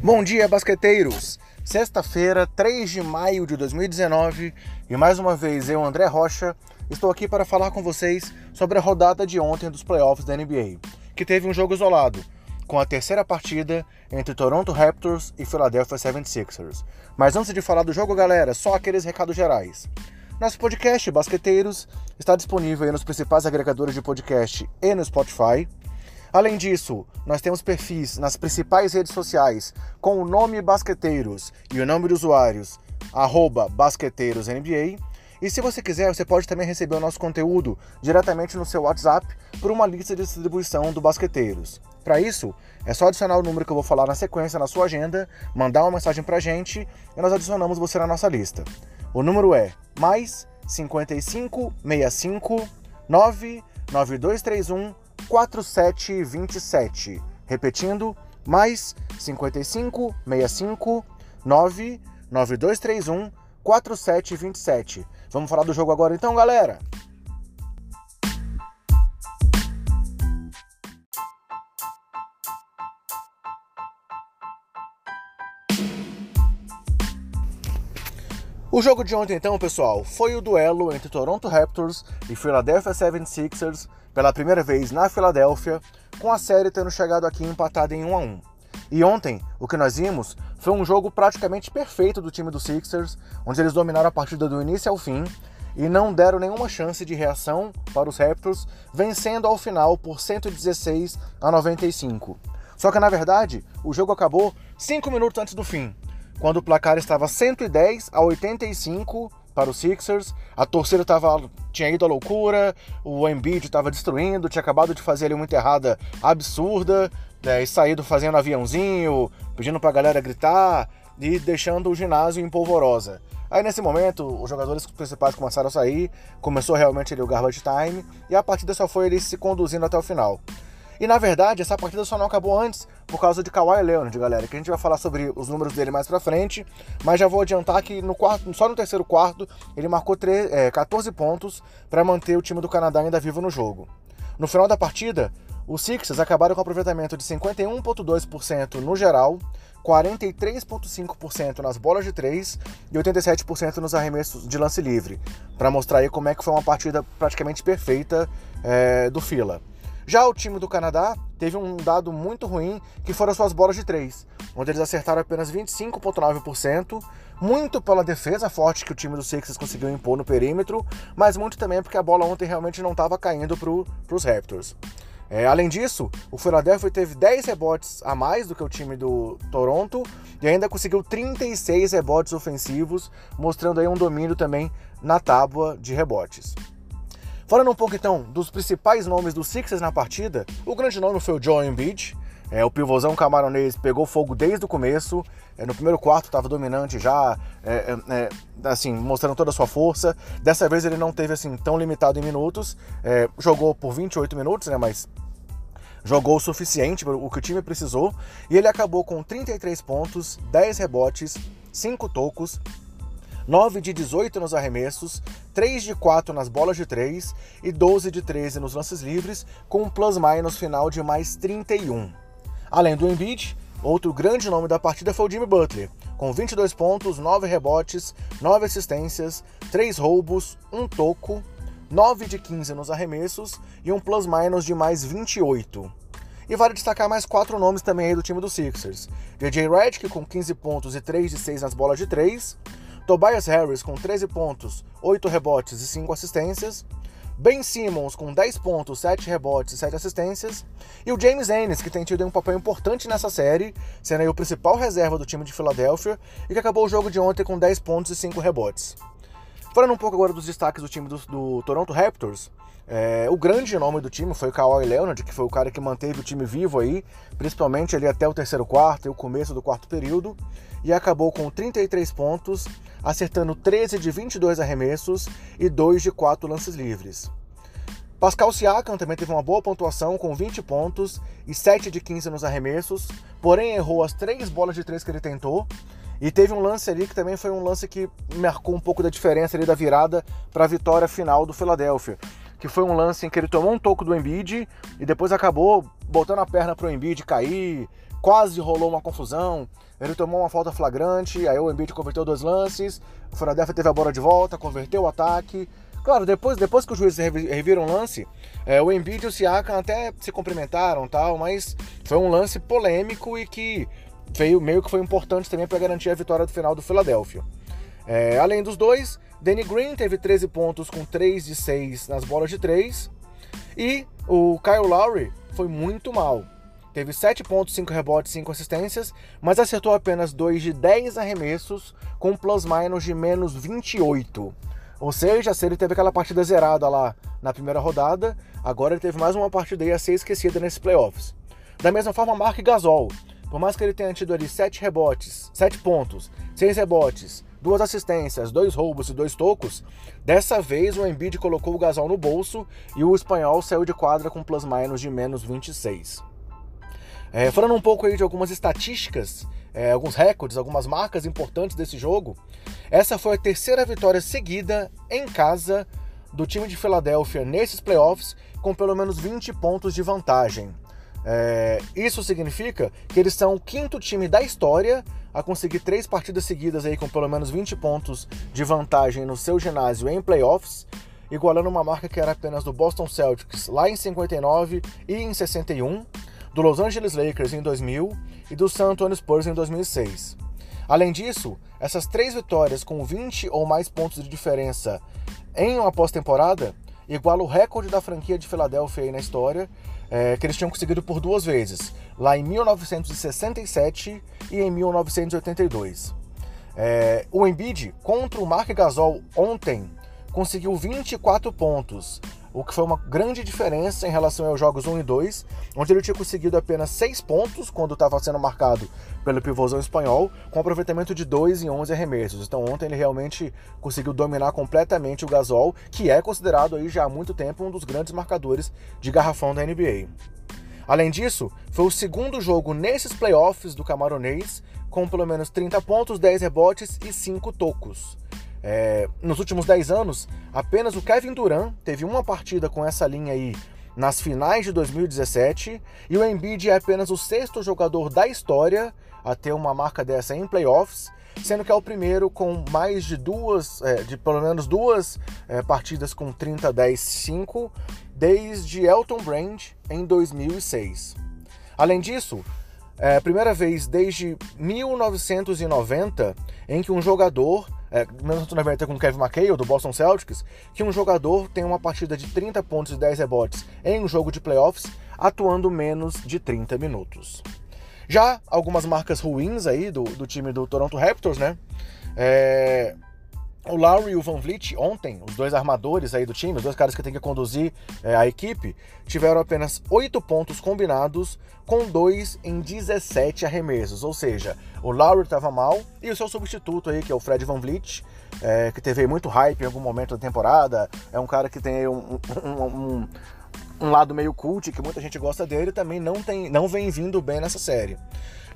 Bom dia, basqueteiros! Sexta-feira, 3 de maio de 2019, e mais uma vez eu, André Rocha, estou aqui para falar com vocês sobre a rodada de ontem dos playoffs da NBA, que teve um jogo isolado, com a terceira partida entre Toronto Raptors e Philadelphia 76ers. Mas antes de falar do jogo, galera, só aqueles recados gerais. Nosso podcast Basqueteiros está disponível nos principais agregadores de podcast e no Spotify. Além disso, nós temos perfis nas principais redes sociais com o nome Basqueteiros e o nome de usuários BasqueteirosNBA. E se você quiser, você pode também receber o nosso conteúdo diretamente no seu WhatsApp por uma lista de distribuição do Basqueteiros. Para isso, é só adicionar o número que eu vou falar na sequência na sua agenda, mandar uma mensagem para a gente e nós adicionamos você na nossa lista. O número é mais 55 65 99231 4727. Repetindo, mais 55 65 99231 4727. Vamos falar do jogo agora então, galera? O jogo de ontem, então, pessoal, foi o duelo entre Toronto Raptors e Philadelphia 76ers pela primeira vez na Filadélfia, com a série tendo chegado aqui empatada em 1 a 1. E ontem, o que nós vimos foi um jogo praticamente perfeito do time dos Sixers, onde eles dominaram a partida do início ao fim e não deram nenhuma chance de reação para os Raptors, vencendo ao final por 116 a 95. Só que na verdade, o jogo acabou 5 minutos antes do fim, quando o placar estava 110 a 85 para os Sixers. A torcida tava, tinha ido à loucura, o Embiid estava destruindo, tinha acabado de fazer ali uma enterrada absurda, né, e saído fazendo aviãozinho, pedindo para a galera gritar e deixando o ginásio em polvorosa. Aí nesse momento, os jogadores principais começaram a sair, começou realmente ali o garbage time, e a partida só foi ele se conduzindo até o final. E na verdade, essa partida só não acabou antes por causa de Kawhi Leonard, galera, que a gente vai falar sobre os números dele mais pra frente, mas já vou adiantar que no quarto, só no terceiro quarto ele marcou 3, é, 14 pontos para manter o time do Canadá ainda vivo no jogo. No final da partida, os Sixers acabaram com aproveitamento de 51,2% no geral, 43,5% nas bolas de 3 e 87% nos arremessos de lance livre, para mostrar aí como é que foi uma partida praticamente perfeita é, do Fila. Já o time do Canadá teve um dado muito ruim, que foram as suas bolas de três, onde eles acertaram apenas 25,9%, muito pela defesa forte que o time do Sixers conseguiu impor no perímetro, mas muito também porque a bola ontem realmente não estava caindo para os Raptors. É, além disso, o Philadelphia teve 10 rebotes a mais do que o time do Toronto e ainda conseguiu 36 rebotes ofensivos, mostrando aí um domínio também na tábua de rebotes. Falando um pouco então dos principais nomes do Sixers na partida, o grande nome foi o Joel Embiid. É, o pivôzão camaronês pegou fogo desde o começo. É, no primeiro quarto estava dominante já, é, é, é, assim, mostrando toda a sua força. Dessa vez ele não teve assim tão limitado em minutos. É, jogou por 28 minutos, né? Mas jogou o suficiente para o que o time precisou. E ele acabou com 33 pontos, 10 rebotes, 5 tocos, 9 de 18 nos arremessos, 3 de 4 nas bolas de 3 e 12 de 13 nos lances livres, com um plus-minus final de mais 31. Além do Embiid, outro grande nome da partida foi o Jimmy Butler, com 22 pontos, 9 rebotes, 9 assistências, 3 roubos, 1 toco, 9 de 15 nos arremessos e um plus-minus de mais 28. E vale destacar mais quatro nomes também aí do time do Sixers. J.J. Redick com 15 pontos e 3 de 6 nas bolas de 3. Tobias Harris com 13 pontos, 8 rebotes e 5 assistências. Ben Simmons com 10 pontos, 7 rebotes e 7 assistências. E o James Ennis, que tem tido um papel importante nessa série, sendo o principal reserva do time de Filadélfia e que acabou o jogo de ontem com 10 pontos e 5 rebotes. Falando um pouco agora dos destaques do time do, do Toronto Raptors, é, o grande nome do time foi o Kawhi Leonard, que foi o cara que manteve o time vivo aí, principalmente ali até o terceiro quarto e o começo do quarto período, e acabou com 33 pontos, acertando 13 de 22 arremessos e 2 de 4 lances livres. Pascal Siakam também teve uma boa pontuação com 20 pontos e 7 de 15 nos arremessos, porém errou as três bolas de três que ele tentou. E teve um lance ali que também foi um lance que marcou um pouco da diferença ali da virada para a vitória final do Philadelphia que foi um lance em que ele tomou um toco do Embiid e depois acabou botando a perna pro Embiid cair, quase rolou uma confusão. Ele tomou uma falta flagrante, aí o Embiid converteu dois lances, o Philadelphia teve a bola de volta, converteu o ataque. Claro, depois, depois que os juízes reviram o lance, é, o Embiid e o Siakam até se cumprimentaram tal, mas foi um lance polêmico e que veio meio que foi importante também para garantir a vitória do final do Philadelphia. É, além dos dois, Danny Green teve 13 pontos com 3 de 6 nas bolas de 3 e o Kyle Lowry foi muito mal. Teve 7 pontos, 5 rebotes, 5 assistências, mas acertou apenas 2 de 10 arremessos, com plus-minus de menos 28. Ou seja, se ele teve aquela partida zerada lá na primeira rodada, agora ele teve mais uma partida aí a ser esquecida nesses playoffs. Da mesma forma, Mark Gasol. Por mais que ele tenha tido ali 7 rebotes, 7 pontos, 6 rebotes, duas assistências, dois roubos e dois tocos, dessa vez o Embiid colocou o Gasol no bolso e o espanhol saiu de quadra com plus-minus de menos 26. É, falando um pouco aí de algumas estatísticas, é, alguns recordes, algumas marcas importantes desse jogo, essa foi a terceira vitória seguida em casa do time de Filadélfia nesses playoffs com pelo menos 20 pontos de vantagem. É, isso significa que eles são o quinto time da história a conseguir três partidas seguidas aí com pelo menos 20 pontos de vantagem no seu ginásio em playoffs, igualando uma marca que era apenas do Boston Celtics lá em 59 e em 61 do Los Angeles Lakers em 2000 e do San Antonio Spurs em 2006. Além disso, essas três vitórias com 20 ou mais pontos de diferença em uma pós-temporada iguala o recorde da franquia de Filadélfia na história, é, que eles tinham conseguido por duas vezes, lá em 1967 e em 1982. É, o Embiid contra o Mark Gasol ontem conseguiu 24 pontos, o que foi uma grande diferença em relação aos jogos 1 e 2, onde ele tinha conseguido apenas 6 pontos quando estava sendo marcado pelo pivôzão espanhol, com aproveitamento de 2 em 11 arremessos. Então ontem ele realmente conseguiu dominar completamente o Gasol, que é considerado aí já há muito tempo um dos grandes marcadores de garrafão da NBA. Além disso, foi o segundo jogo nesses playoffs do camaronês com pelo menos 30 pontos, 10 rebotes e 5 tocos. É, nos últimos 10 anos, apenas o Kevin Durant teve uma partida com essa linha aí nas finais de 2017 e o Embiid é apenas o sexto jogador da história a ter uma marca dessa em playoffs, sendo que é o primeiro com mais de duas, é, de pelo menos duas é, partidas com 30, 10, 5, desde Elton Brand em 2006. Além disso, é a primeira vez desde 1990 em que um jogador é, 1990 com o Kevin McHale, do Boston Celtics, que um jogador tem uma partida de 30 pontos e 10 rebotes em um jogo de playoffs, atuando menos de 30 minutos. Já algumas marcas ruins aí do, do time do Toronto Raptors, né? É, o Lowry e o Van Vliet ontem, os dois armadores aí do time, os dois caras que tem que conduzir é, a equipe, tiveram apenas 8 pontos combinados com 2 em 17 arremessos. Ou seja, o Lowry estava mal e o seu substituto aí, que é o Fred Van Vliet, é, que teve muito hype em algum momento da temporada, é um cara que tem um, um, um, um lado meio cult, que muita gente gosta dele, também não, tem, não vem vindo bem nessa série.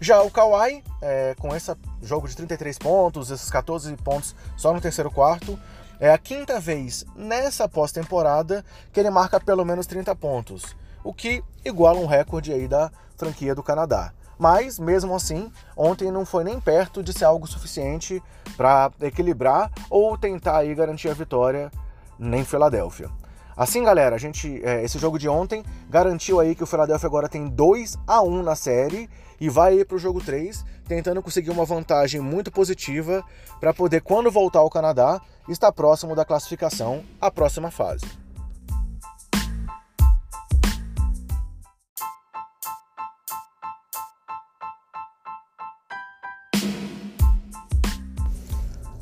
Já o Kawhi, é, com esse jogo de 33 pontos, esses 14 pontos só no terceiro quarto, é a quinta vez nessa pós-temporada que ele marca pelo menos 30 pontos, o que iguala um recorde aí da franquia do Canadá. Mas, mesmo assim, ontem não foi nem perto de ser algo suficiente para equilibrar ou tentar aí garantir a vitória em Filadélfia. Assim, galera, a gente, é, esse jogo de ontem garantiu aí que o Philadelphia agora tem 2 a 1 na série e vai para o jogo 3, tentando conseguir uma vantagem muito positiva para poder, quando voltar ao Canadá, estar próximo da classificação à próxima fase.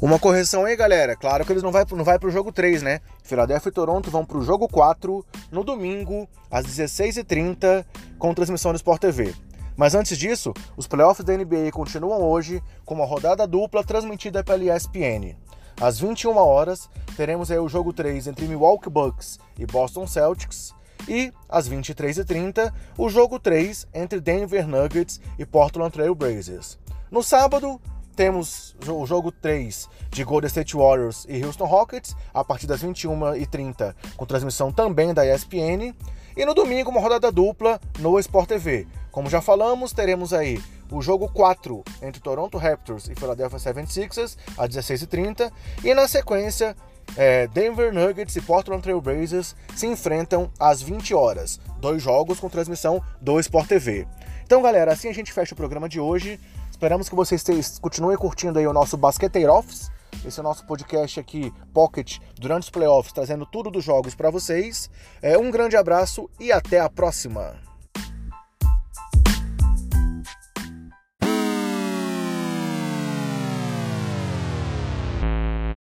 Uma correção aí, galera. Claro que eles não vai, não vai pro jogo 3, né? Philadelphia e Toronto vão pro jogo 4 no domingo, às 16h30, com transmissão do Sport TV. Mas antes disso, os playoffs da NBA continuam hoje com uma rodada dupla transmitida pela ESPN. Às 21 horas, teremos aí o jogo 3 entre Milwaukee Bucks e Boston Celtics. E às 23h30, o jogo 3 entre Denver Nuggets e Portland Trail Blazers. No sábado, temos o jogo 3 de Golden State Warriors e Houston Rockets, a partir das 21h30, com transmissão também da ESPN. E no domingo, uma rodada dupla no Sport TV. Como já falamos, teremos aí o jogo 4 entre Toronto Raptors e Philadelphia 76ers às 16h30 e na sequência é, Denver Nuggets e Portland Trail Blazers se enfrentam às 20 horas. Dois jogos com transmissão do Sport TV. Então, galera, assim a gente fecha o programa de hoje. Esperamos que vocês continuem curtindo aí o nosso Basqueteiro Office. Esse é o nosso podcast aqui, Pocket, durante os playoffs, trazendo tudo dos jogos para vocês. É, um grande abraço e até a próxima!